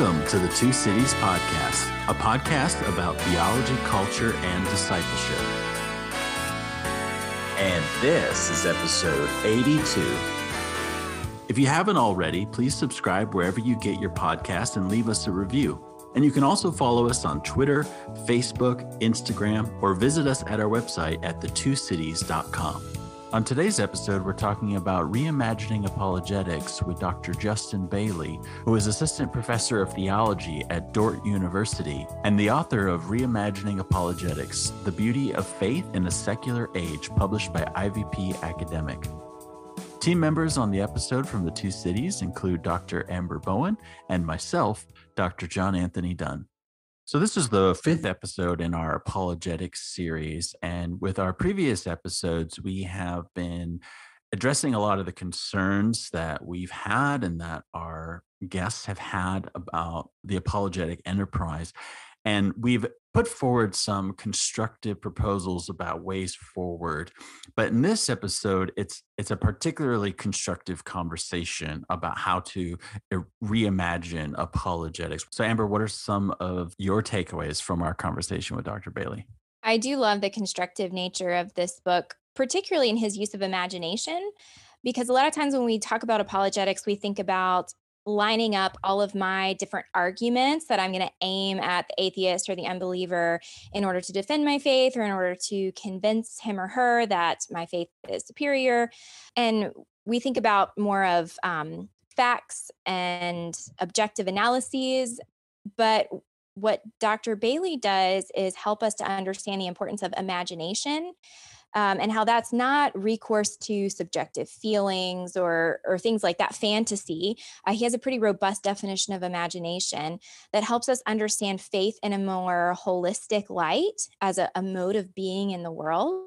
Welcome to the Two Cities Podcast, a podcast about theology, culture, and discipleship. And this is episode 82. If you haven't already, please subscribe wherever you get your podcast and leave us a review. And you can also follow us on Twitter, Facebook, Instagram, or visit us at our website at thetwocities.com. On today's episode, we're talking about reimagining apologetics with Dr. Justin Bailey, who is Assistant Professor of Theology at Dordt University and the author of Reimagining Apologetics The Beauty of Faith in a Secular Age, published by IVP Academic. Team members on the episode from the two cities include Dr. Amber Bowen and myself, Dr. John Anthony Dunne. So, this is the fifth episode in our apologetics series. And with our previous episodes, we have been addressing a lot of the concerns that we've had and that our guests have had about the apologetic enterprise. And we've put forward some constructive proposals about ways forward. But in this episode, it's it's a particularly constructive conversation about how to reimagine apologetics. So Amber, what are some of your takeaways from our conversation with Dr. Bailey? I do love the constructive nature of this book, particularly in his use of imagination because a lot of times when we talk about apologetics, we think about lining up all of my different arguments that I'm going to aim at the atheist or the unbeliever in order to defend my faith or in order to convince him or her that my faith is superior. And we think about more of um, facts and objective analyses. But what Dr. Bailey does is help us to understand the importance of imagination um, and how that's not recourse to subjective feelings or or things like that fantasy uh, he has a pretty robust definition of imagination that helps us understand faith in a more holistic light as a, a mode of being in the world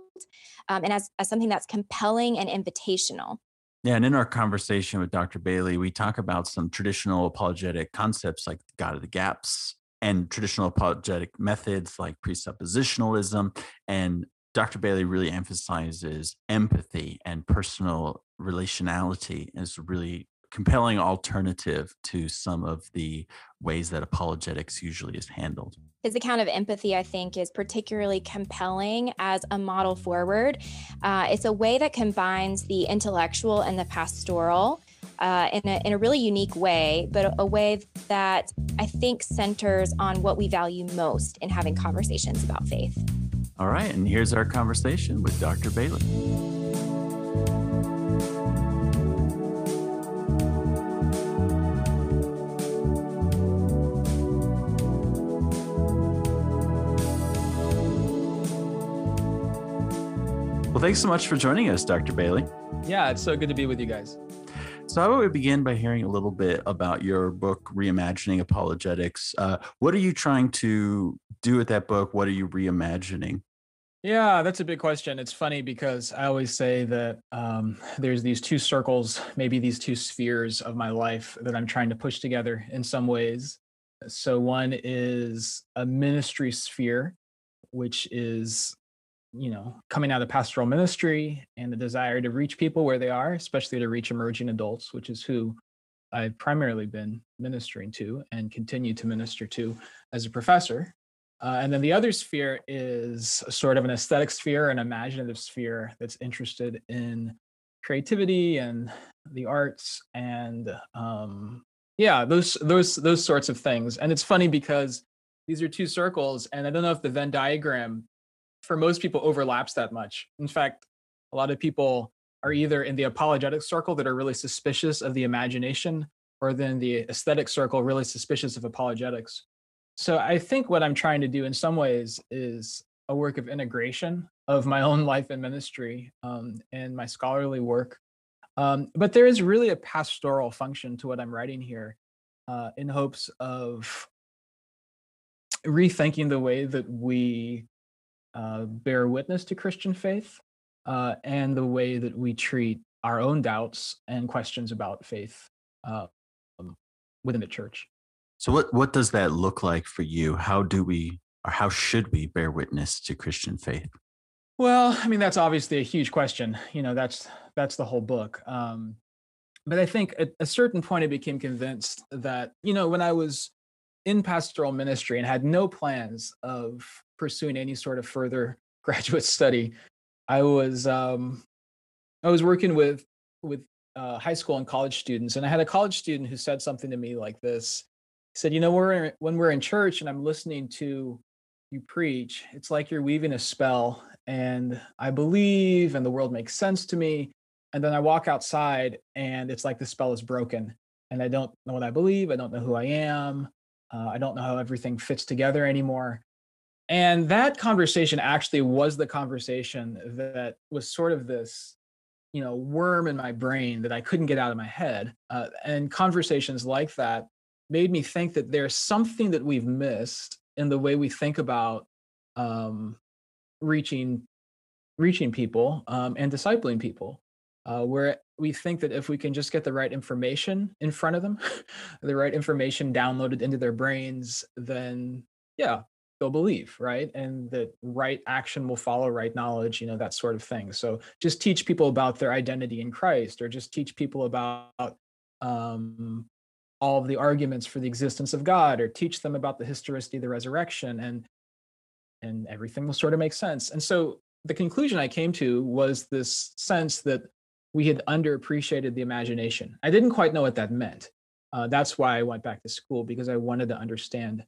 um, and as, as something that's compelling and invitational yeah, and in our conversation with Dr. Bailey, we talk about some traditional apologetic concepts like God of the gaps and traditional apologetic methods like presuppositionalism and Dr. Bailey really emphasizes empathy and personal relationality as a really compelling alternative to some of the ways that apologetics usually is handled. His account of empathy, I think, is particularly compelling as a model forward. Uh, it's a way that combines the intellectual and the pastoral. Uh, in, a, in a really unique way, but a way that I think centers on what we value most in having conversations about faith. All right, and here's our conversation with Dr. Bailey. Well, thanks so much for joining us, Dr. Bailey. Yeah, it's so good to be with you guys. So, I would begin by hearing a little bit about your book, Reimagining Apologetics. Uh, what are you trying to do with that book? What are you reimagining? Yeah, that's a big question. It's funny because I always say that um, there's these two circles, maybe these two spheres of my life that I'm trying to push together in some ways. So, one is a ministry sphere, which is you know, coming out of pastoral ministry and the desire to reach people where they are, especially to reach emerging adults, which is who I've primarily been ministering to and continue to minister to as a professor. Uh, and then the other sphere is sort of an aesthetic sphere, an imaginative sphere that's interested in creativity and the arts and um, yeah, those those those sorts of things. And it's funny because these are two circles, and I don't know if the Venn diagram for most people overlaps that much. In fact, a lot of people are either in the apologetic circle that are really suspicious of the imagination, or then the aesthetic circle really suspicious of apologetics. So I think what I'm trying to do in some ways is a work of integration of my own life and ministry um, and my scholarly work. Um, but there is really a pastoral function to what I'm writing here uh, in hopes of rethinking the way that we uh, bear witness to Christian faith uh, and the way that we treat our own doubts and questions about faith uh, within the church. So, what, what does that look like for you? How do we, or how should we bear witness to Christian faith? Well, I mean, that's obviously a huge question. You know, that's that's the whole book. Um, but I think at a certain point, I became convinced that you know when I was in pastoral ministry and had no plans of pursuing any sort of further graduate study. I was um, I was working with with uh, high school and college students, and I had a college student who said something to me like this. He said, "You know, we're when we're in church and I'm listening to you preach, it's like you're weaving a spell, and I believe, and the world makes sense to me, and then I walk outside, and it's like the spell is broken, and I don't know what I believe, I don't know who I am, uh, I don't know how everything fits together anymore." And that conversation actually was the conversation that was sort of this you know worm in my brain that i couldn't get out of my head uh, and conversations like that made me think that there's something that we've missed in the way we think about um, reaching reaching people um, and discipling people uh, where we think that if we can just get the right information in front of them the right information downloaded into their brains then yeah they'll believe, right? And that right action will follow right knowledge, you know, that sort of thing. So just teach people about their identity in Christ, or just teach people about um, all of the arguments for the existence of God, or teach them about the historicity of the resurrection, and and everything will sort of make sense. And so the conclusion I came to was this sense that we had underappreciated the imagination. I didn't quite know what that meant. Uh, that's why I went back to school because I wanted to understand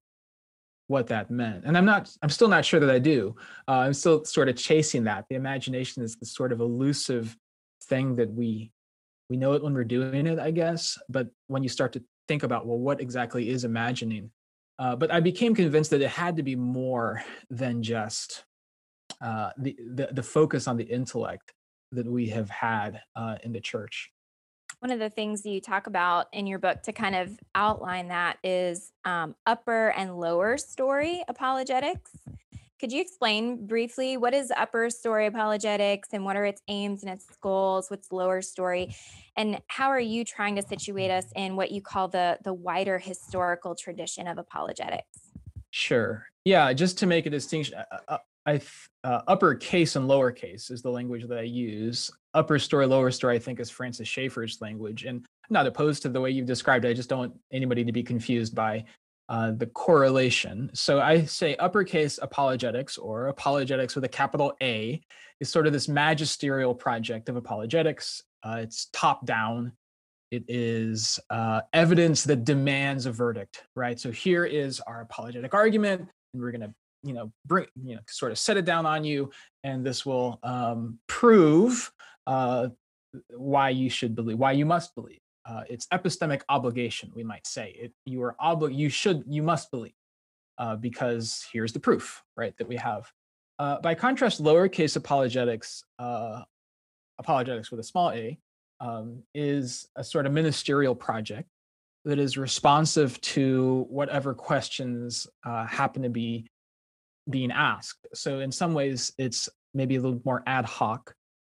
what that meant. And i'm not i'm still not sure that i do. Uh, i'm still sort of chasing that. The imagination is the sort of elusive thing that we we know it when we're doing it i guess. But when you start to think about well what exactly is imagining? Uh, but i became convinced that it had to be more than just uh, the, the the focus on the intellect that we have had uh, in the church one of the things you talk about in your book to kind of outline that is um, upper and lower story apologetics. Could you explain briefly what is upper story apologetics and what are its aims and its goals? What's lower story, and how are you trying to situate us in what you call the the wider historical tradition of apologetics? Sure. Yeah, just to make a distinction, uh, uh, I uh, uppercase and lowercase is the language that I use. Upper story, lower story, I think is Francis Schaeffer's language, and I'm not opposed to the way you've described it. I just don't want anybody to be confused by uh, the correlation. So I say uppercase apologetics or apologetics with a capital A is sort of this magisterial project of apologetics. Uh, it's top down. It is uh, evidence that demands a verdict, right? So here is our apologetic argument, and we're going to you know bring you know sort of set it down on you and this will um, prove uh, why you should believe why you must believe. Uh, it's epistemic obligation we might say. It you are obli- you should you must believe uh, because here's the proof right that we have. Uh, by contrast lowercase apologetics uh, apologetics with a small a um, is a sort of ministerial project that is responsive to whatever questions uh, happen to be being asked. So in some ways, it's maybe a little more ad hoc,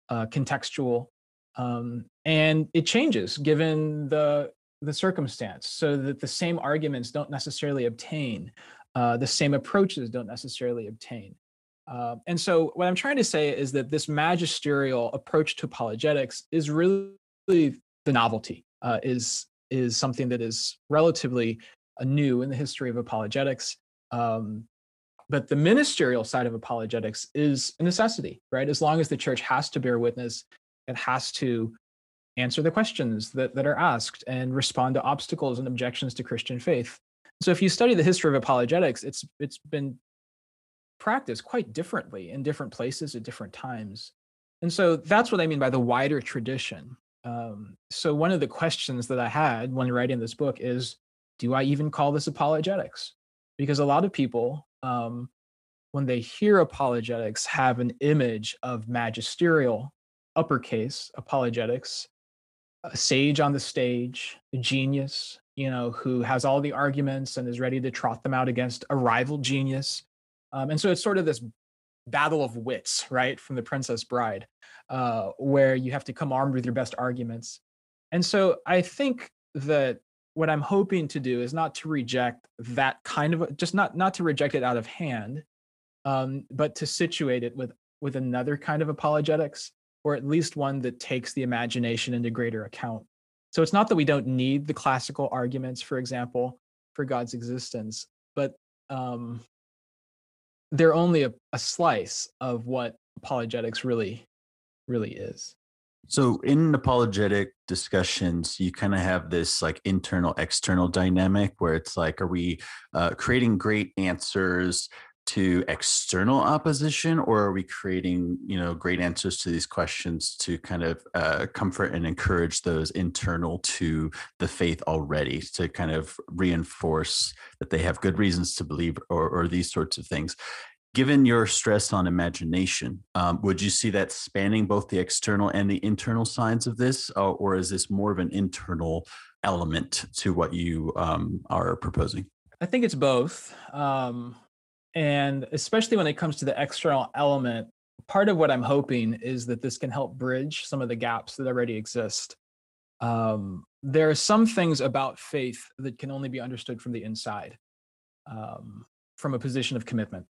uh, contextual, um, and it changes given the the circumstance. So that the same arguments don't necessarily obtain, uh, the same approaches don't necessarily obtain. Uh, and so what I'm trying to say is that this magisterial approach to apologetics is really the novelty. Uh, is is something that is relatively uh, new in the history of apologetics. Um, but the ministerial side of apologetics is a necessity, right? As long as the church has to bear witness, it has to answer the questions that, that are asked and respond to obstacles and objections to Christian faith. So if you study the history of apologetics, it's it's been practiced quite differently in different places at different times. And so that's what I mean by the wider tradition. Um, so one of the questions that I had when writing this book is, do I even call this apologetics? Because a lot of people um, when they hear apologetics, have an image of magisterial, uppercase apologetics, a sage on the stage, a genius, you know, who has all the arguments and is ready to trot them out against a rival genius. Um, and so it's sort of this battle of wits, right, from the Princess Bride, uh, where you have to come armed with your best arguments. And so I think that what I'm hoping to do is not to reject that kind of just not not to reject it out of hand, um, but to situate it with with another kind of apologetics, or at least one that takes the imagination into greater account. So it's not that we don't need the classical arguments, for example, for God's existence, but um, they're only a, a slice of what apologetics really, really is. So in apologetic discussions, you kind of have this like internal external dynamic where it's like, are we uh, creating great answers to external opposition or are we creating you know great answers to these questions to kind of uh, comfort and encourage those internal to the faith already to kind of reinforce that they have good reasons to believe or, or these sorts of things given your stress on imagination um, would you see that spanning both the external and the internal sides of this uh, or is this more of an internal element to what you um, are proposing i think it's both um, and especially when it comes to the external element, part of what I'm hoping is that this can help bridge some of the gaps that already exist. Um, there are some things about faith that can only be understood from the inside, um, from a position of commitment.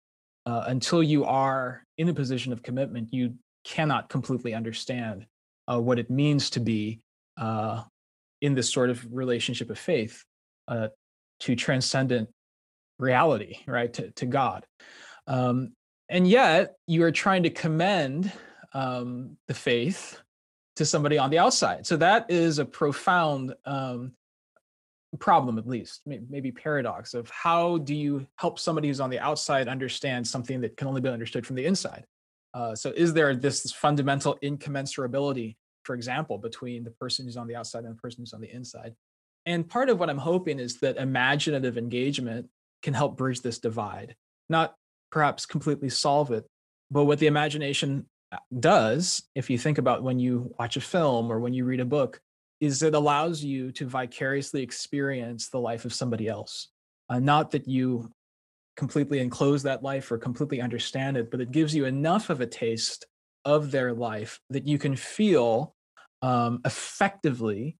Uh, until you are in a position of commitment, you cannot completely understand uh, what it means to be uh, in this sort of relationship of faith uh, to transcendent reality, right, to, to God. Um, and yet you are trying to commend um, the faith to somebody on the outside. So that is a profound um, problem, at least, maybe paradox of how do you help somebody who's on the outside understand something that can only be understood from the inside? Uh, so is there this, this fundamental incommensurability, for example, between the person who's on the outside and the person who's on the inside? And part of what I'm hoping is that imaginative engagement can help bridge this divide, not perhaps completely solve it, but what the imagination uh, does, if you think about when you watch a film or when you read a book, is it allows you to vicariously experience the life of somebody else. Uh, not that you completely enclose that life or completely understand it, but it gives you enough of a taste of their life that you can feel um, effectively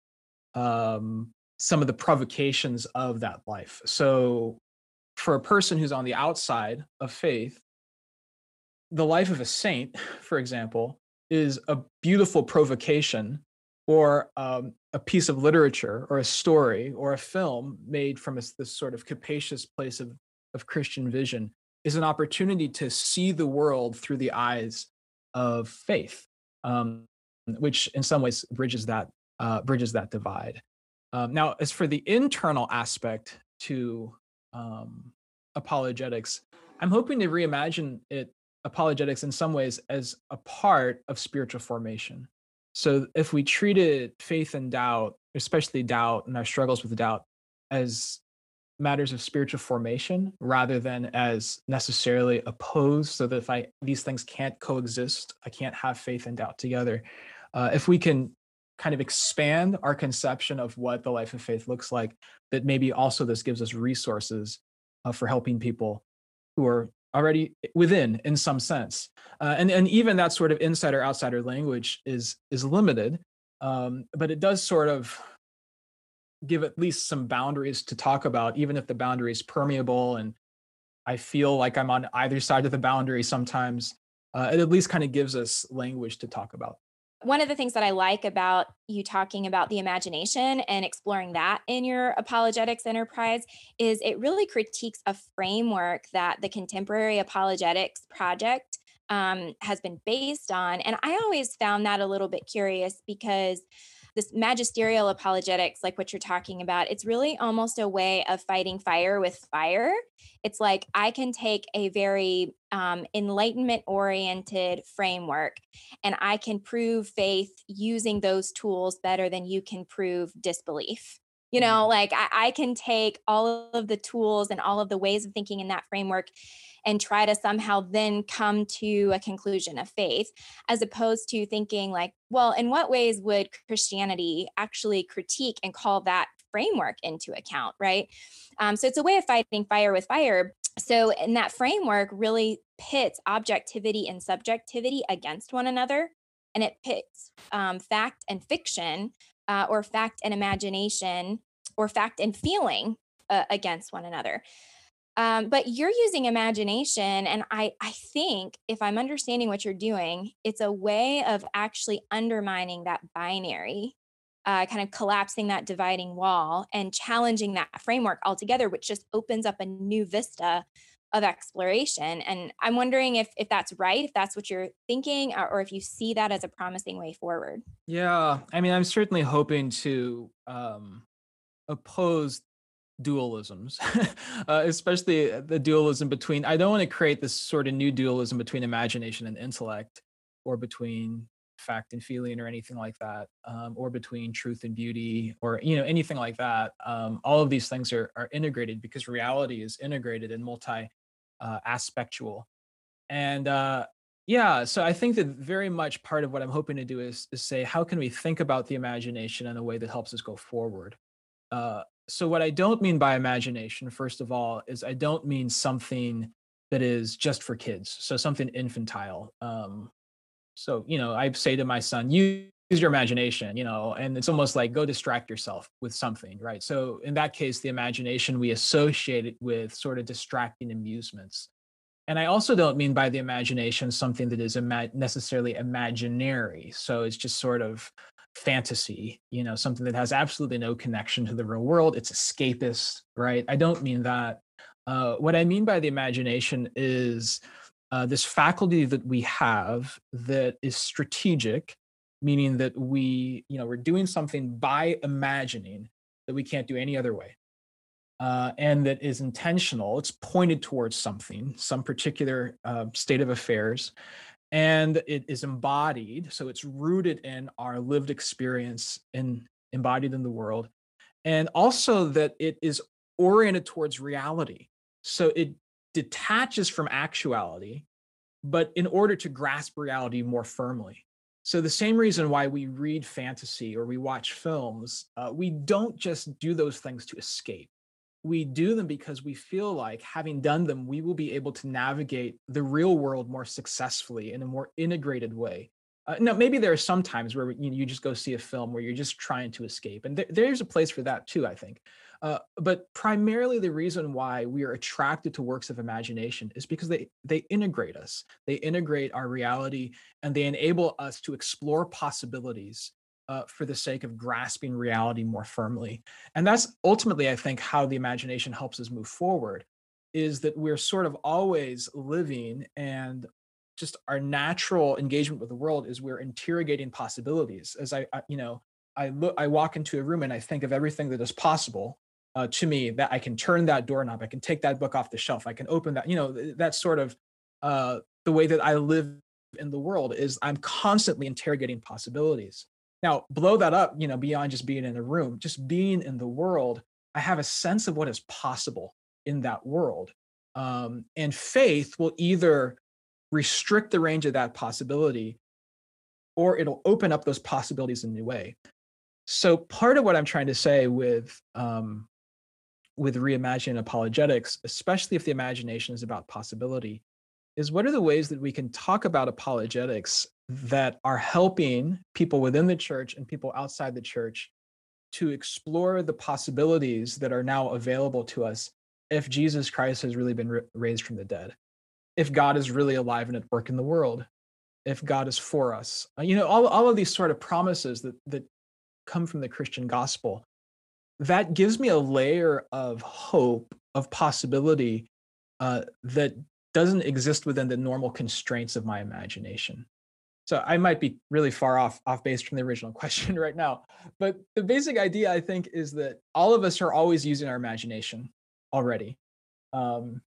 um, some of the provocations of that life. So for a person who's on the outside of faith, the life of a saint, for example, is a beautiful provocation or um, a piece of literature or a story or a film made from a, this sort of capacious place of, of Christian vision is an opportunity to see the world through the eyes of faith, um, which in some ways bridges that uh, bridges that divide. Um, now, as for the internal aspect to um, apologetics. I'm hoping to reimagine it apologetics in some ways as a part of spiritual formation. So if we treated faith and doubt, especially doubt and our struggles with doubt, as matters of spiritual formation rather than as necessarily opposed, so that if I these things can't coexist, I can't have faith and doubt together. Uh, if we can kind of expand our conception of what the life of faith looks like, that maybe also this gives us resources uh, for helping people who are already within in some sense. Uh, and and even that sort of insider outsider language is is limited um, but it does sort of give at least some boundaries to talk about even if the boundary is permeable and i feel like i'm on either side of the boundary sometimes uh, it at least kind of gives us language to talk about one of the things that I like about you talking about the imagination and exploring that in your apologetics enterprise is it really critiques a framework that the contemporary apologetics project um, has been based on. And I always found that a little bit curious because this magisterial apologetics, like what you're talking about, it's really almost a way of fighting fire with fire. It's like I can take a very um, enlightenment oriented framework and I can prove faith using those tools better than you can prove disbelief you know mm-hmm. like I, I, can take all of the tools and all of the ways of thinking in that framework and try to somehow then come to a conclusion of faith as opposed to thinking like well in what ways would christianity actually critique and call that framework into account right um, so it's a way of fighting fire with fire so in that framework really pits objectivity and subjectivity against one another and it pits um, fact and fiction uh, or fact and imagination or fact and feeling uh, against one another. Um, but you're using imagination, and I I think if I'm understanding what you're doing, it's a way of actually undermining that binary uh, kind of collapsing that dividing wall and challenging that framework altogether, which just opens up a new vista of exploration. And I'm wondering if if that's right, if that's what you're thinking, or, or if you see that as a promising way forward. Yeah, I mean, I'm certainly hoping to um, oppose dualisms, uh, especially the dualism between. I don't want to create this sort of new dualism between imagination and intellect, or between fact and feeling or anything like that um, or between truth and beauty or you know anything like that um, all of these things are, are integrated because reality is integrated and multi uh, aspectual. And uh, yeah so i think that very much part of what i'm hoping to do is, is say how can we think about the imagination in a way that helps us go forward? Uh, so what i don't mean by imagination first of all is i don't mean something that is just for kids so something infantile. Um, so you know i say to my son use your imagination you know and it's almost like go distract yourself with something right? So in that case the imagination we associate it with sort of distracting amusements. And i also don't mean by the imagination something that is ima- necessarily imaginary. So it's just sort of fantasy you know something that has absolutely no connection to the real world. It's escapist right? I don't mean that. Uh, what i mean by the imagination is uh, this faculty that we have that is strategic, meaning that we, you know, we're doing something by imagining that we can't do any other way. Uh, and that is intentional. It's pointed towards something, some particular uh, state of affairs, and it is embodied. So it's rooted in our lived experience and embodied in the world, and also that it is oriented towards reality. So it detaches from actuality, but in order to grasp reality more firmly. So, the same reason why we read fantasy or we watch films, uh, we don't just do those things to escape. We do them because we feel like having done them, we will be able to navigate the real world more successfully in a more integrated way. Uh, now, maybe there are some times where you, you just go see a film where you're just trying to escape, and th- there's a place for that too, I think. Uh, but primarily, the reason why we are attracted to works of imagination is because they they integrate us. They integrate our reality, and they enable us to explore possibilities uh, for the sake of grasping reality more firmly. And that's ultimately, I think, how the imagination helps us move forward. Is that we're sort of always living and just our natural engagement with the world is we're interrogating possibilities. As I, I you know, I look, I walk into a room and I think of everything that is possible uh, to me that I can turn that doorknob, I can take that book off the shelf, I can open that, you know, that's sort of uh, the way that I live in the world is I'm constantly interrogating possibilities. Now, blow that up, you know, beyond just being in a room, just being in the world, I have a sense of what is possible in that world. Um, and faith will either restrict the range of that possibility or it'll open up those possibilities in a new way. So part of what I'm trying to say with um, with reimagining apologetics, especially if the imagination is about possibility, is what are the ways that we can talk about apologetics that are helping people within the church and people outside the church to explore the possibilities that are now available to us if Jesus Christ has really been raised from the dead, if God is really alive and at work in the world, if God is for us. Uh, you know, all, all of these sort of promises that, that come from the Christian gospel that gives me a layer of hope of possibility uh, that doesn't exist within the normal constraints of my imagination. So i might be really far off off base from the original question right now but the basic idea i think is that all of us are always using our imagination already. Um,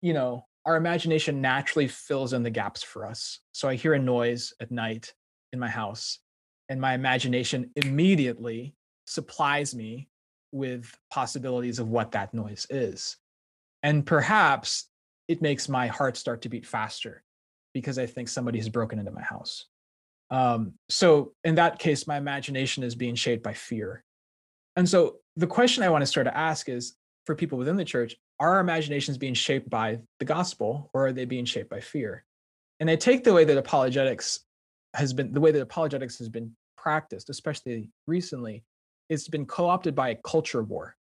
you know our imagination naturally fills in the gaps for us. So i hear a noise at night in my house and my imagination immediately supplies me with possibilities of what that noise is. And perhaps it makes my heart start to beat faster because I think somebody has broken into my house. Um, so in that case, my imagination is being shaped by fear. And so the question I want to start to ask is for people within the church, are our imaginations being shaped by the gospel or are they being shaped by fear? And I take the way that apologetics has been, the way that apologetics has been practiced, especially recently, it's been co-opted by a culture war.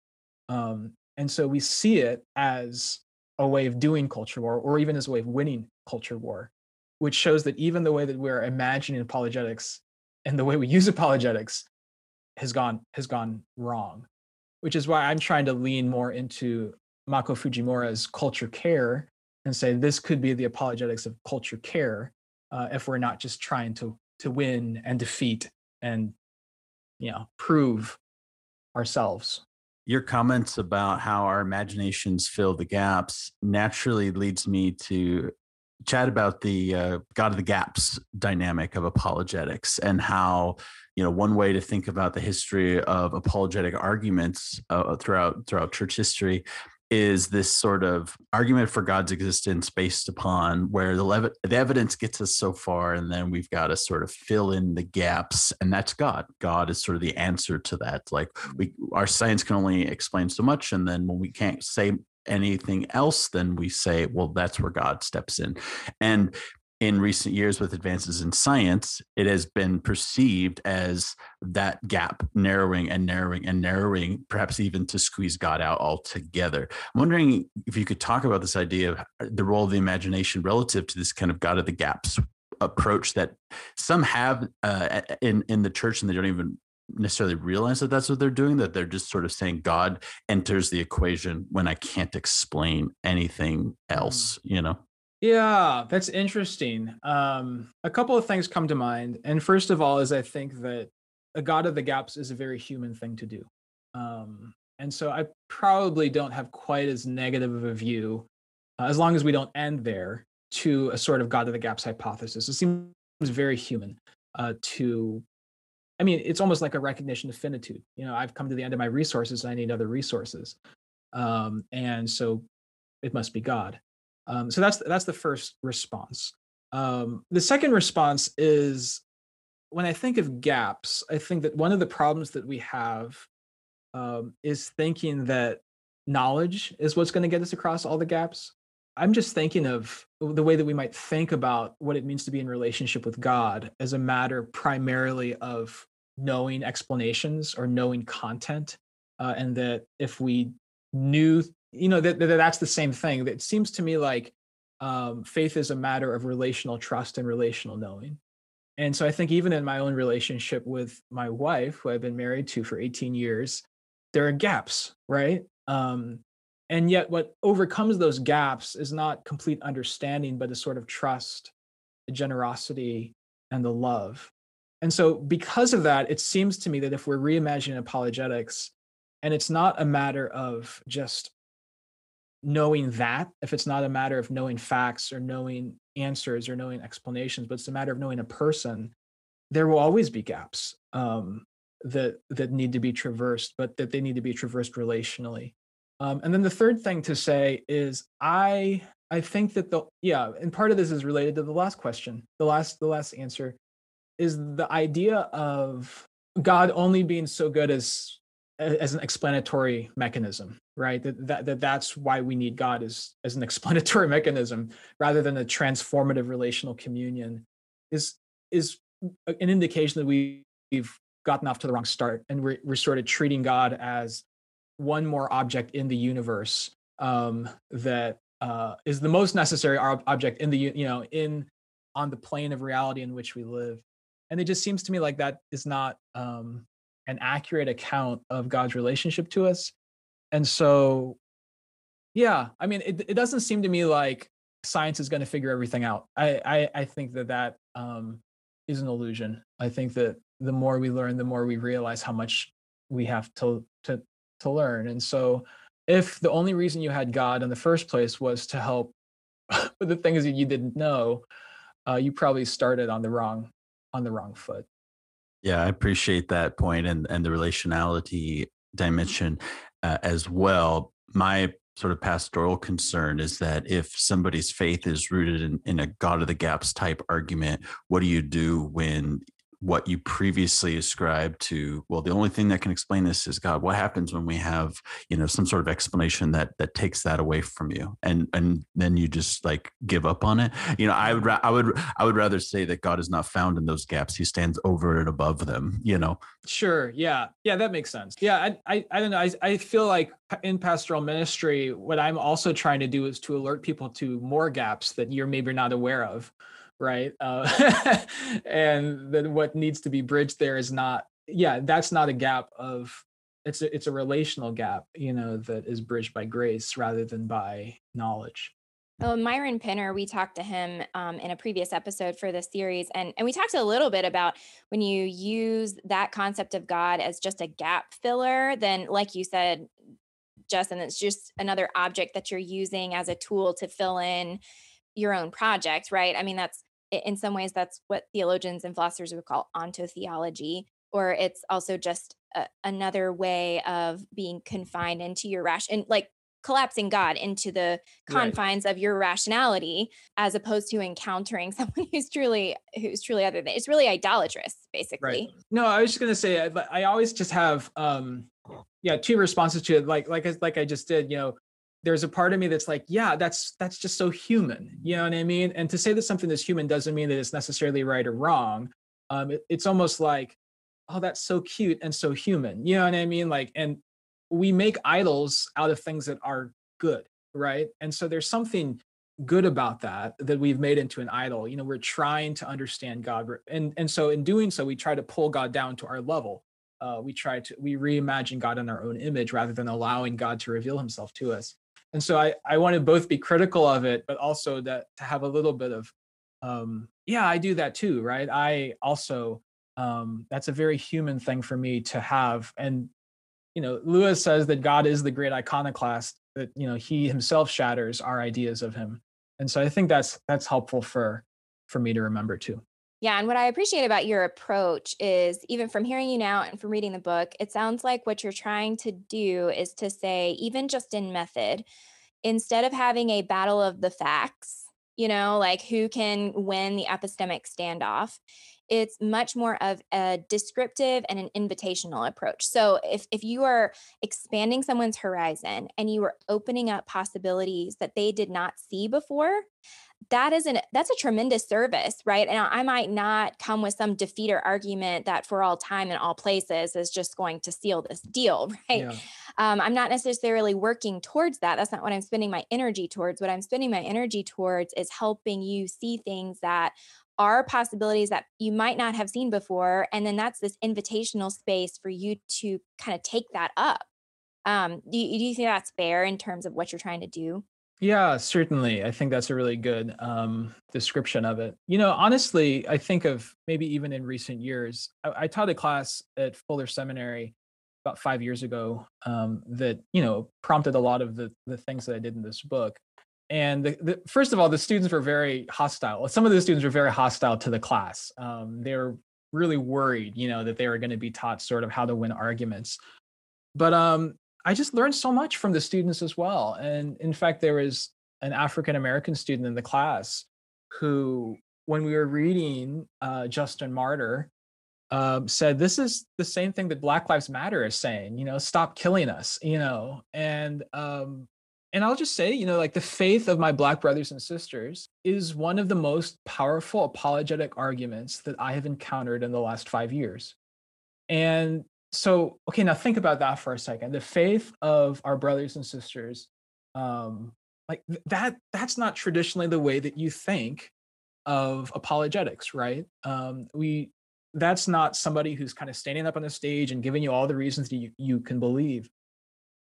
Um, and so we see it as a way of doing culture war or even as a way of winning culture war which shows that even the way that we're imagining apologetics and the way we use apologetics has gone has gone wrong, which is why I'm trying to lean more into Mako Fujimura's culture care and say this could be the apologetics of culture care uh, if we're not just trying to to win and defeat and you know prove ourselves. Your comments about how our imaginations fill the gaps naturally leads me to chat about the uh, God of the gaps dynamic of apologetics and how you know one way to think about the history of apologetic arguments uh, throughout throughout church history is this sort of argument for God's existence based upon where the, lev- the evidence gets us so far, and then we've got to sort of fill in the gaps, and that's God. God is sort of the answer to that. Like we, our science can only explain so much, and then when we can't say anything else, then we say, well, that's where God steps in. And in recent years with advances in science, it has been perceived as that gap narrowing and narrowing and narrowing, perhaps even to squeeze God out altogether. I'm wondering if you could talk about this idea of the role of the imagination relative to this kind of God of the gaps approach that some have uh, in in the church, and they don't even necessarily realize that that's what they're doing that they're just sort of saying god enters the equation when i can't explain anything else you know yeah, that's interesting. Um, a couple of things come to mind. And first of all, is I think that a God of the gaps is a very human thing to do. Um, and so I probably don't have quite as negative of a view, uh, as long as we don't end there, to a sort of God of the gaps hypothesis. It seems very human uh, to, I mean, it's almost like a recognition of finitude. You know, I've come to the end of my resources, and I need other resources. Um, and so it must be God. Um, so that's that's the first response. Um, the second response is when I think of gaps, I think that one of the problems that we have um, is thinking that knowledge is what's going to get us across all the gaps. I'm just thinking of the way that we might think about what it means to be in relationship with God as a matter primarily of knowing explanations or knowing content. Uh, and that if we knew you know that, that that's the same thing. It seems to me like um, faith is a matter of relational trust and relational knowing. And so i think even in my own relationship with my wife who i've been married to for 18 years there are gaps right? Um, and yet what overcomes those gaps is not complete understanding but a sort of trust the generosity and the love. And so because of that it seems to me that if we're reimagining apologetics and it's not a matter of just knowing that if it's not a matter of knowing facts or knowing answers or knowing explanations but it's a matter of knowing a person there will always be gaps um, that that need to be traversed but that they need to be traversed relationally. Um, and then the third thing to say is i i think that the yeah and part of this is related to the last question the last the last answer is the idea of god only being so good as as an explanatory mechanism right? That, that, that that's why we need god as as an explanatory mechanism rather than a transformative relational communion is is an indication that we, we've gotten off to the wrong start and we're, we're sort of treating god as one more object in the universe um, that uh, is the most necessary object in the you know in on the plane of reality in which we live. And it just seems to me like that is not um, an accurate account of God's relationship to us. And so, yeah, I mean, it, it doesn't seem to me like science is going to figure everything out. I, I, I think that that um, is an illusion. I think that the more we learn, the more we realize how much we have to, to, to learn. And so, if the only reason you had God in the first place was to help with the things that you didn't know, uh, you probably started on the wrong on the wrong foot. Yeah, I appreciate that point and and the relationality dimension uh, as well. My sort of pastoral concern is that if somebody's faith is rooted in, in a God of the gaps type argument, what do you do when what you previously ascribed to well the only thing that can explain this is god what happens when we have you know some sort of explanation that that takes that away from you? And and then you just like give up on it? You know i would i would i would rather say that god is not found in those gaps. He stands over and above them you know? Sure yeah. Yeah that makes sense. Yeah i i, I don't know I, I feel like in pastoral ministry what i'm also trying to do is to alert people to more gaps that you're maybe not aware of right? Uh, and then what needs to be bridged there is not yeah, that's not a gap of it's a, it's a relational gap, you know, that is bridged by grace rather than by knowledge. Oh, Myron Penner, we talked to him um, in a previous episode for this series, and and we talked a little bit about when you use that concept of God as just a gap filler, then like you said, Justin, it's just another object that you're using as a tool to fill in your own project, right? I mean, that's in some ways that's what theologians and philosophers would call ontotheology, or it's also just a, another way of being confined into your ration, like collapsing God into the confines right. of your rationality, as opposed to encountering someone who's truly who's truly other than it's really idolatrous, basically. Right. No, I was just gonna say I, I always just have um yeah two responses to it like like like I just did you know there's a part of me that's like yeah that's that's just so human you know what I mean? And to say that something is human doesn't mean that it's necessarily right or wrong. Um it, it's almost like oh that's so cute and so human you know what i mean? Like and we make idols out of things that are good right? And so there's something good about that that we've made into an idol. You know we're trying to understand god and and so in doing so we try to pull god down to our level. Uh, we try to we reimagine god in our own image rather than allowing god to reveal himself to us and so i i want to both be critical of it but also that to have a little bit of um yeah i do that too right? I also um, that's a very human thing for me to have. And you know lewis says that god is the great iconoclast that you know he himself shatters our ideas of him. And so i think that's that's helpful for for me to remember too yeah and what i appreciate about your approach is even from hearing you now and from reading the book it sounds like what you're trying to do is to say even just in method instead of having a battle of the facts you know like who can win the epistemic standoff it's much more of a descriptive and an invitational approach. So if if you are expanding someone's horizon and you are opening up possibilities that they did not see before, that is an that's a tremendous service, right? And I might not come with some defeater argument that for all time and all places is just going to seal this deal, right? Yeah. Um, I'm not necessarily working towards that. That's not what I'm spending my energy towards. What I'm spending my energy towards is helping you see things that are possibilities that you might not have seen before and then that's this invitational space for you to kind of take that up um, do, you, do you think that's fair in terms of what you're trying to do yeah certainly i think that's a really good um, description of it you know honestly i think of maybe even in recent years i, I taught a class at fuller seminary about five years ago um, that you know prompted a lot of the the things that i did in this book and the, the, first of all, the students were very hostile. Some of the students were very hostile to the class. Um, they were really worried, you know, that they were going to be taught sort of how to win arguments. But um, I just learned so much from the students as well. And in fact, there was an African American student in the class who, when we were reading uh, Justin Martyr, um, said this is the same thing that Black Lives Matter is saying. You know, stop killing us. You know, and um, and I'll just say, you know, like the faith of my Black brothers and sisters is one of the most powerful apologetic arguments that I have encountered in the last five years. And so, okay, now think about that for a second. The faith of our brothers and sisters, um, like that, that's not traditionally the way that you think of apologetics, right? Um, we, that's not somebody who's kind of standing up on the stage and giving you all the reasons that you, you can believe.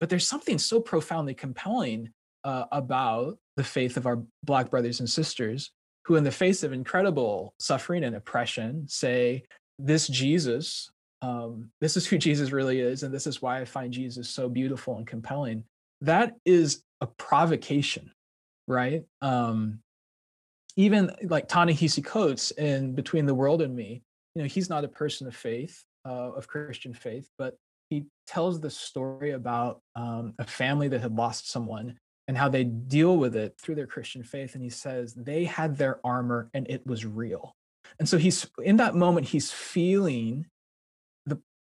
But there's something so profoundly compelling uh, about the faith of our Black brothers and sisters who, in the face of incredible suffering and oppression, say, This Jesus, um, this is who Jesus really is, and this is why I find Jesus so beautiful and compelling. That is a provocation, right? Um, even like Ta-Nehisi Coates in Between the World and Me, you know, he's not a person of faith, uh, of Christian faith, but he tells the story about um, a family that had lost someone and how they deal with it through their Christian faith. And he says they had their armor and it was real. And so he's in that moment, he's feeling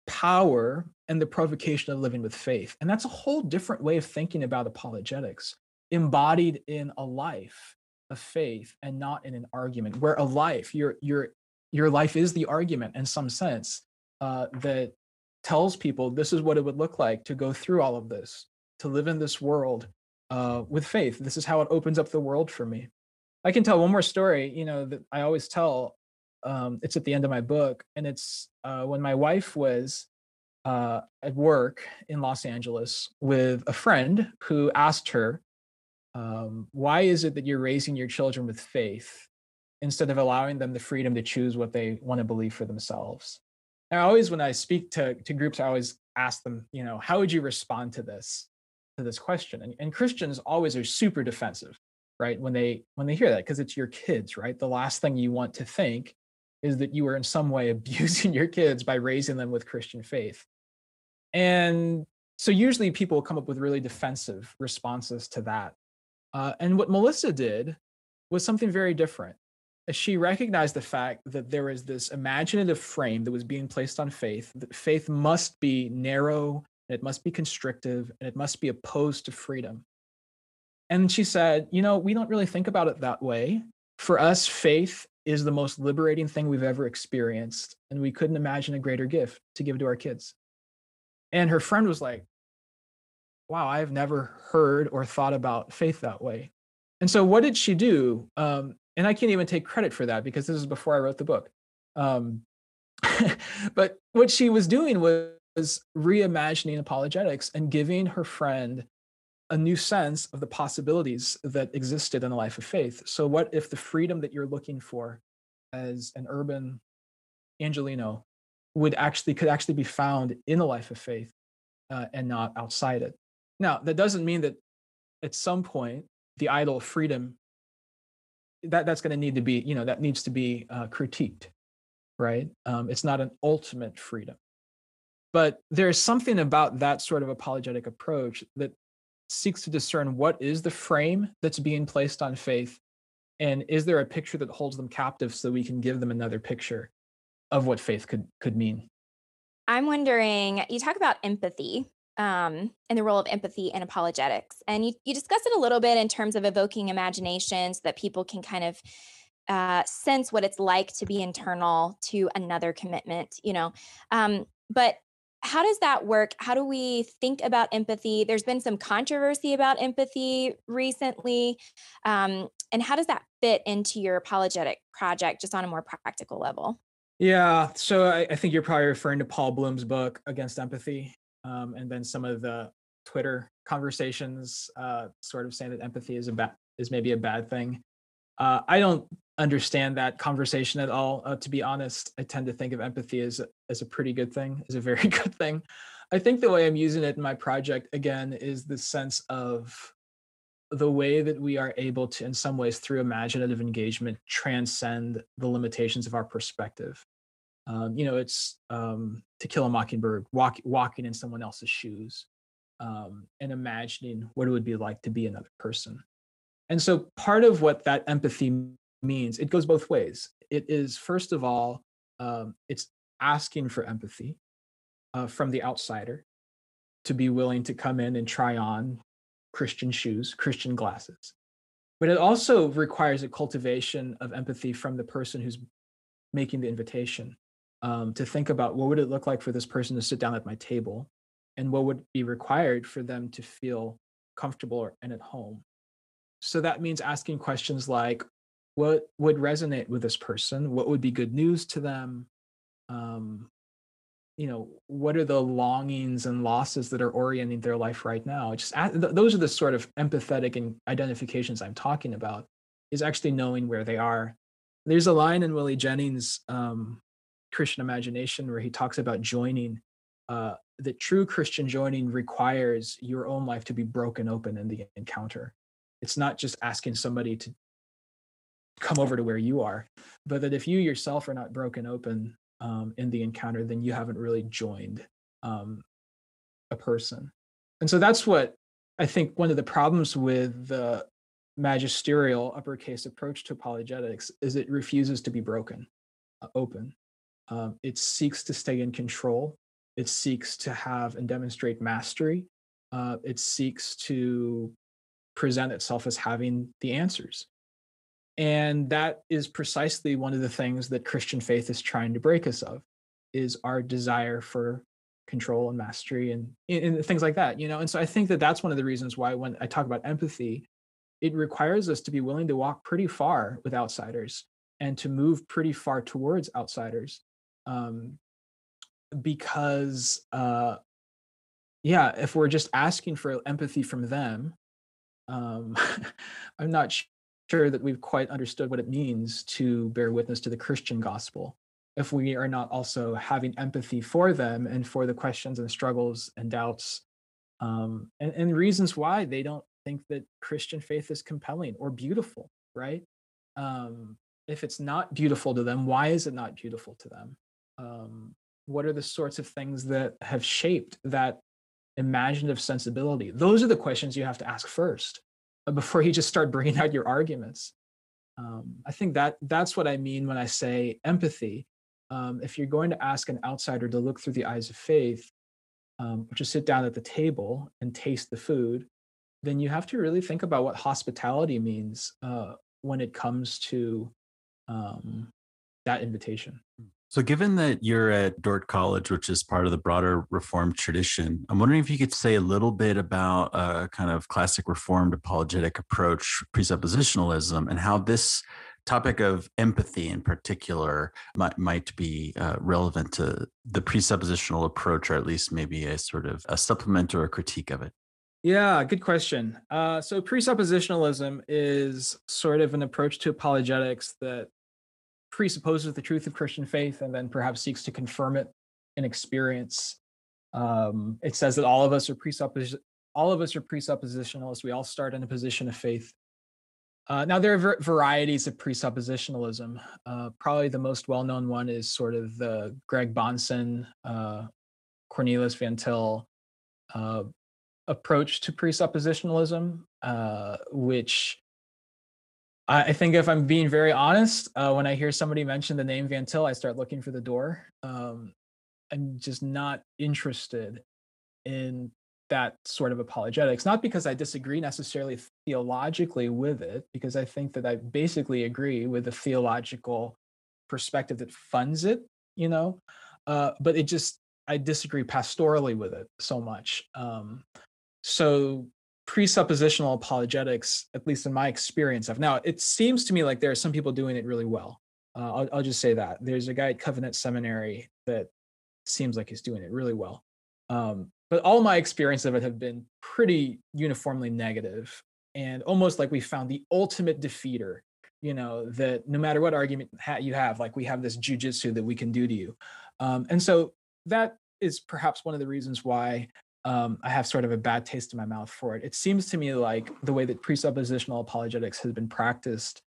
power and the provocation of living with faith. And that's a whole different way of thinking about apologetics, embodied in a life of faith and not in an argument, where a life, your your your life is the argument in some sense. Uh, that tells people this is what it would look like to go through all of this, to live in this world uh, with faith. This is how it opens up the world for me. I can tell one more story, you know, that I always tell um, it's at the end of my book, and it's uh, when my wife was uh, at work in Los Angeles with a friend who asked her, um, "Why is it that you're raising your children with faith instead of allowing them the freedom to choose what they want to believe for themselves?" And I always, when I speak to to groups, I always ask them, you know, how would you respond to this to this question? And, and Christians always are super defensive, right? When they when they hear that, because it's your kids, right? The last thing you want to think is that you are in some way abusing your kids by raising them with Christian faith. And so usually people come up with really defensive responses to that. Uh, and what Melissa did was something very different. She recognized the fact that there was this imaginative frame that was being placed on faith, that faith must be narrow, and it must be constrictive, and it must be opposed to freedom. And she said, You know, we don't really think about it that way. For us, faith is the most liberating thing we've ever experienced. And we couldn't imagine a greater gift to give to our kids. And her friend was like, wow, I've never heard or thought about faith that way. And so, what did she do? Um, and I can't even take credit for that because this is before I wrote the book. Um, but what she was doing was reimagining apologetics and giving her friend a new sense of the possibilities that existed in a life of faith. So, what if the freedom that you're looking for as an urban Angelino would actually could actually be found in a life of faith uh, and not outside it? Now, that doesn't mean that at some point the idol of freedom that that's going to need to be you know that needs to be uh, critiqued, right? Um, it's not an ultimate freedom, but there's something about that sort of apologetic approach that seeks to discern what is the frame that's being placed on faith and is there a picture that holds them captive so we can give them another picture of what faith could could mean? I'm wondering you talk about empathy um, and the role of empathy in apologetics and you, you discuss it a little bit in terms of evoking imagination so that people can kind of uh, sense what it's like to be internal to another commitment you know? Um, but how does that work? How do we think about empathy? There's been some controversy about empathy recently. Um, and how does that fit into your apologetic project just on a more practical level? Yeah. So I, I think you're probably referring to Paul Bloom's book, Against Empathy, um, and then some of the Twitter conversations uh, sort of saying that empathy is a bad is maybe a bad thing. Uh, I don't understand that conversation at all. Uh, to be honest, I tend to think of empathy as as a pretty good thing, as a very good thing. I think the way I'm using it in my project again is the sense of the way that we are able to, in some ways, through imaginative engagement, transcend the limitations of our perspective. Um, you know, it's um, to kill a mockingbird, walk, walking in someone else's shoes, um, and imagining what it would be like to be another person. And so, part of what that empathy means it goes both ways. It is first of all um, it's asking for empathy uh, from the outsider to be willing to come in and try on christian shoes christian glasses. But it also requires a cultivation of empathy from the person who's making the invitation um, to think about what would it look like for this person to sit down at my table and what would be required for them to feel comfortable and at home so that means asking questions like what would resonate with this person? What would be good news to them? Um, you know what are the longings and losses that are orienting their life right now? Just those are the sort of empathetic and identifications i'm talking about is actually knowing where they are. There's a line in willie jennings um, christian imagination where he talks about joining uh, that true christian joining requires your own life to be broken open in the encounter it's not just asking somebody to come over to where you are but that if you yourself are not broken open um, in the encounter then you haven't really joined um, a person. And so that's what i think one of the problems with the magisterial uppercase approach to apologetics is it refuses to be broken uh, open. Um, it seeks to stay in control. It seeks to have and demonstrate mastery. Uh, it seeks to present itself as having the answers. And that is precisely one of the things that christian faith is trying to break us of is our desire for control and mastery and, and things like that you know? And so i think that that's one of the reasons why when i talk about empathy it requires us to be willing to walk pretty far with outsiders and to move pretty far towards outsiders um, because uh, yeah if we're just asking for empathy from them um, i'm not sure that we've quite understood what it means to bear witness to the christian gospel. If we are not also having empathy for them and for the questions and struggles and doubts um, and, and reasons why they don't think that christian faith is compelling or beautiful right? Um, if it's not beautiful to them why is it not beautiful to them? Um, what are the sorts of things that have shaped that imaginative sensibility. Those are the questions you have to ask first uh, before you just start bringing out your arguments. Um, i think that that's what i mean when i say empathy. Um, if you're going to ask an outsider to look through the eyes of faith um, or just sit down at the table and taste the food then you have to really think about what hospitality means uh, when it comes to um, that invitation. So, given that you're at Dordt College, which is part of the broader Reformed tradition, I'm wondering if you could say a little bit about a kind of classic Reformed apologetic approach, presuppositionalism, and how this topic of empathy in particular might, might be uh, relevant to the presuppositional approach, or at least maybe a sort of a supplement or a critique of it. Yeah, good question. Uh, so presuppositionalism is sort of an approach to apologetics that presupposes the truth of Christian faith and then perhaps seeks to confirm it in experience. Um, it says that all of us are presuppos- all of us are presuppositionalists. We all start in a position of faith. Uh, now there are ver- varieties of presuppositionalism. Uh, probably the most well-known one is sort of the Greg Bahnsen, uh, Cornelius Van Til uh, approach to presuppositionalism, uh, which I, think if I'm being very honest, uh, when I hear somebody mention the name Van Til, I start looking for the door. Um, I'm just not interested in that sort of apologetics, not because I disagree necessarily theologically with it, because I think that I basically agree with the theological perspective that funds it, you know, uh, but it just, I disagree pastorally with it so much. Um, so presuppositional apologetics, at least in my experience of now, it seems to me like there are some people doing it really well. Uh, I'll, I'll, just say that there's a guy at Covenant Seminary that seems like he's doing it really well. Um, but all my experience of it have been pretty uniformly negative and almost like we found the ultimate defeater you know that no matter what argument you have like we have this jujitsu that we can do to you um, and so that is perhaps one of the reasons why um, I have sort of a bad taste in my mouth for it. It seems to me like the way that presuppositional apologetics has been practiced,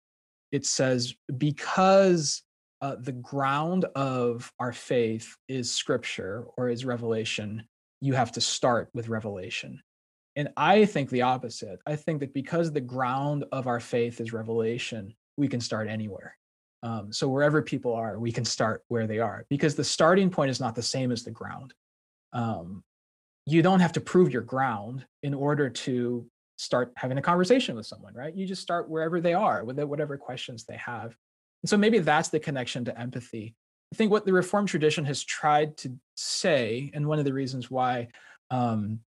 it says because uh, the ground of our faith is scripture or is revelation, you have to start with revelation. And I think the opposite. I think that because the ground of our faith is revelation, we can start anywhere. Um, so wherever people are, we can start where they are because the starting point is not the same as the ground. Um, you don't have to prove your ground in order to start having a conversation with someone, right? You just start wherever they are with whatever questions they have. And so maybe that's the connection to empathy. I think what the Reformed tradition has tried to say, and one of the reasons why um,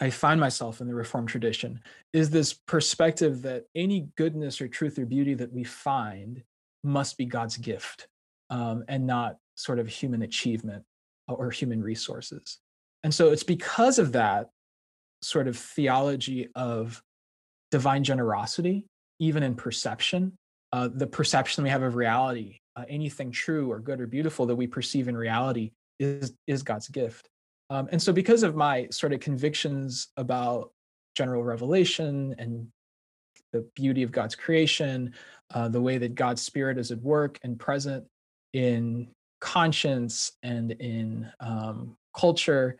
I find myself in the Reformed tradition, is this perspective that any goodness or truth or beauty that we find must be God's gift um, and not sort of human achievement or human resources. And so it's because of that sort of theology of divine generosity, even in perception, uh, the perception we have of reality, uh, anything true or good or beautiful that we perceive in reality is, is God's gift. Um, and so, because of my sort of convictions about general revelation and the beauty of God's creation, uh, the way that God's spirit is at work and present in conscience and in um, culture,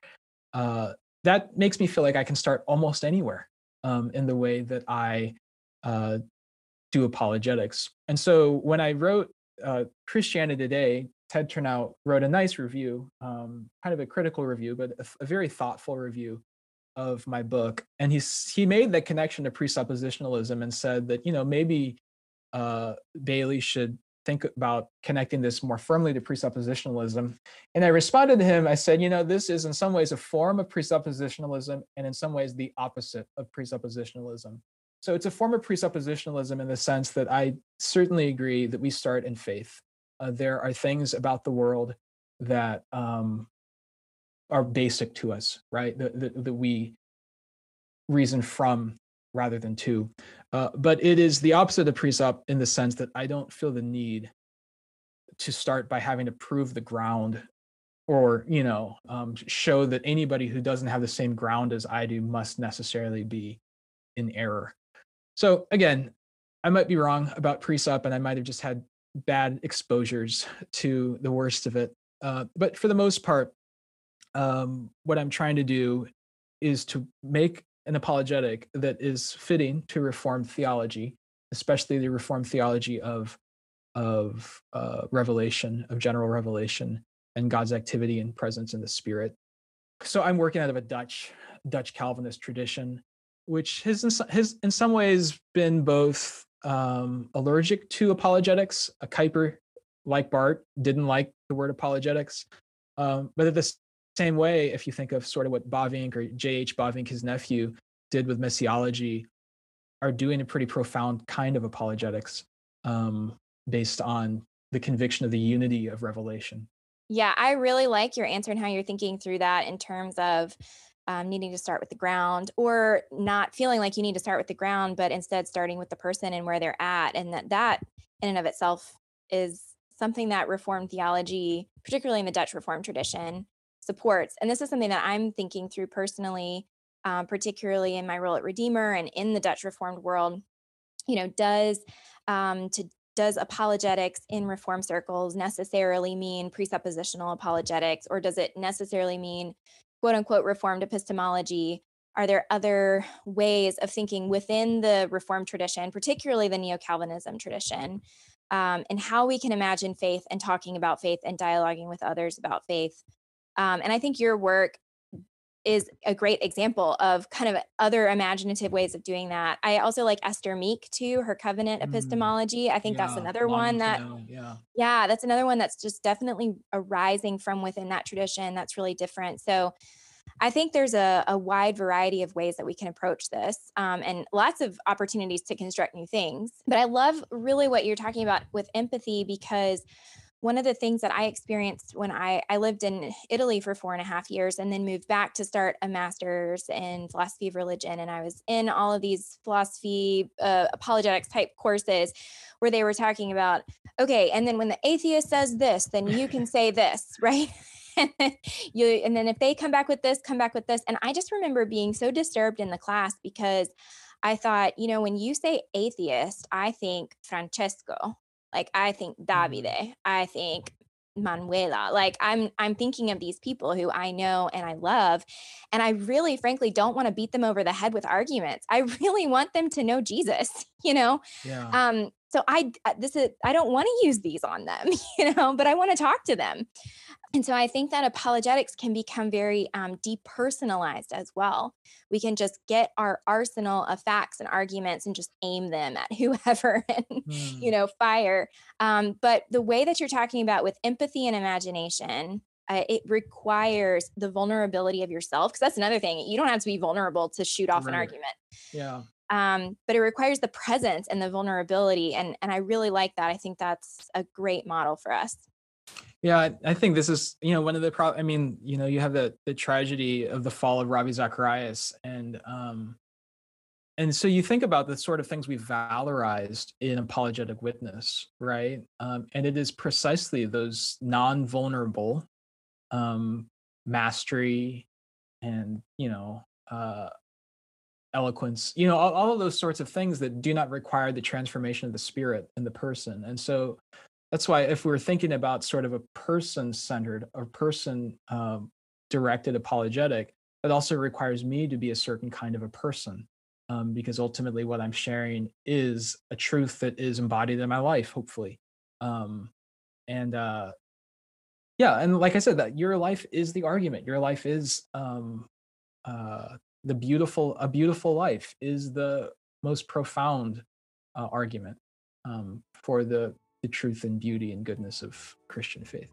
uh, that makes me feel like I can start almost anywhere um, in the way that I uh, do apologetics. And so when I wrote uh, Christianity Today, Ted Turnau wrote a nice review, um, kind of a critical review, but a, a, very thoughtful review of my book. And he's he made the connection to presuppositionalism and said that you know maybe uh, Bailey should think about connecting this more firmly to presuppositionalism. And I responded to him, I said, you know, this is in some ways a form of presuppositionalism and in some ways the opposite of presuppositionalism. So it's a form of presuppositionalism in the sense that I certainly agree that we start in faith. Uh, there are things about the world that um, are basic to us, right? That, that, that we reason from rather than two. Uh, but it is the opposite of presup in the sense that I don't feel the need to start by having to prove the ground or you know um, show that anybody who doesn't have the same ground as i do must necessarily be in error so again i might be wrong about presup and i might have just had bad exposures to the worst of it uh, but for the most part um, what i'm trying to do is to make an apologetic that is fitting to reformed theology especially the reformed theology of of uh, revelation, of general revelation, and God's activity and presence in the Spirit. So I'm working out of a Dutch Dutch Calvinist tradition, which has has in some ways been both um, allergic to apologetics. A Kuyper, like Barth, didn't like the word apologetics, um, but at the same way, if you think of sort of what Bavinck or J.H. Bavinck, his nephew, did with missiology, are doing a pretty profound kind of apologetics. Um, based on the conviction of the unity of revelation. Yeah, I really like your answer and how you're thinking through that in terms of um, needing to start with the ground or not feeling like you need to start with the ground, but instead starting with the person and where they're at. And that that in and of itself is something that Reformed theology, particularly in the Dutch Reformed tradition, supports. And this is something that I'm thinking through personally, um, particularly in my role at Redeemer and in the Dutch Reformed world. You know, does um, to does apologetics in reform circles necessarily mean presuppositional apologetics, or does it necessarily mean quote unquote reformed epistemology? Are there other ways of thinking within the reformed tradition, particularly the neo Calvinism tradition, um, and how we can imagine faith and talking about faith and dialoguing with others about faith? Um, and I think your work is a great example of kind of other imaginative ways of doing that. I also like Esther Meek too, her covenant mm. epistemology. I think yeah, that's another one that yeah. Yeah, that's another one that's just definitely arising from within that tradition that's really different. So I think there's a, a wide variety of ways that we can approach this um, and lots of opportunities to construct new things. But I love really what you're talking about with empathy because one of the things that I experienced when I, I lived in Italy for four and a half years and then moved back to start a master's in philosophy of religion. And I was in all of these philosophy, uh, apologetics type courses where they were talking about, okay, and then when the atheist says this, then you can say this, right? you and then if they come back with this, come back with this. And I just remember being so disturbed in the class because I thought, you know, when you say atheist, I think Francesco, like I think Davide, mm-hmm. I think Manuela. Like I'm I'm thinking of these people who I know and I love and I really frankly don't want to beat them over the head with arguments. I really want them to know Jesus, you know. Yeah. Um so I uh, this is I don't want to use these on them, you know, but I want to talk to them. And so I think that apologetics can become very um, depersonalized as well. We can just get our arsenal of facts and arguments and just aim them at whoever and, mm. you know, fire. Um, but the way that you're talking about with empathy and imagination, uh, it requires the vulnerability of yourself because that's another thing. You don't have to be vulnerable to shoot off right. an argument. Yeah. Um, but it requires the presence and the vulnerability, and and I really like that. I think that's a great model for us. Yeah, I, think this is you know one of the pro. I mean, you know, you have the the tragedy of the fall of Ravi Zacharias, and um, and so you think about the sort of things we've valorized in apologetic witness, right? Um, and it is precisely those non-vulnerable um, mastery and you know uh, eloquence, you know, all, all of those sorts of things that do not require the transformation of the spirit in the person. And so that's why if we're thinking about sort of a person centered or person um, directed apologetic it also requires me to be a certain kind of a person um, because ultimately what i'm sharing is a truth that is embodied in my life hopefully. Um, and uh, yeah and like i said that your life is the argument. Your life is um, uh, the beautiful a beautiful life is the most profound uh, argument um, for the the truth and beauty and goodness of Christian faith.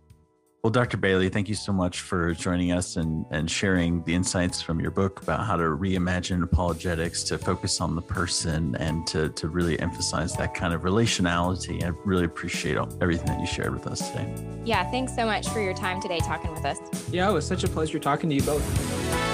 Well, Dr. Bailey, thank you so much for joining us and, and sharing the insights from your book about how to reimagine apologetics to focus on the person and to, to really emphasize that kind of relationality. I really appreciate everything that you shared with us today. Yeah, thanks so much for your time today talking with us. Yeah, it was such a pleasure talking to you both.